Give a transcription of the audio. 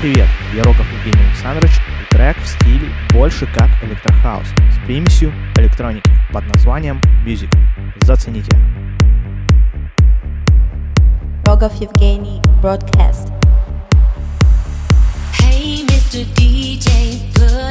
привет! Я Роков Евгений Александрович и трек в стиле больше как электрохаус с примесью электроники под названием Music. Зацените! Рогов Евгений Broadcast Hey, Mr. DJ, put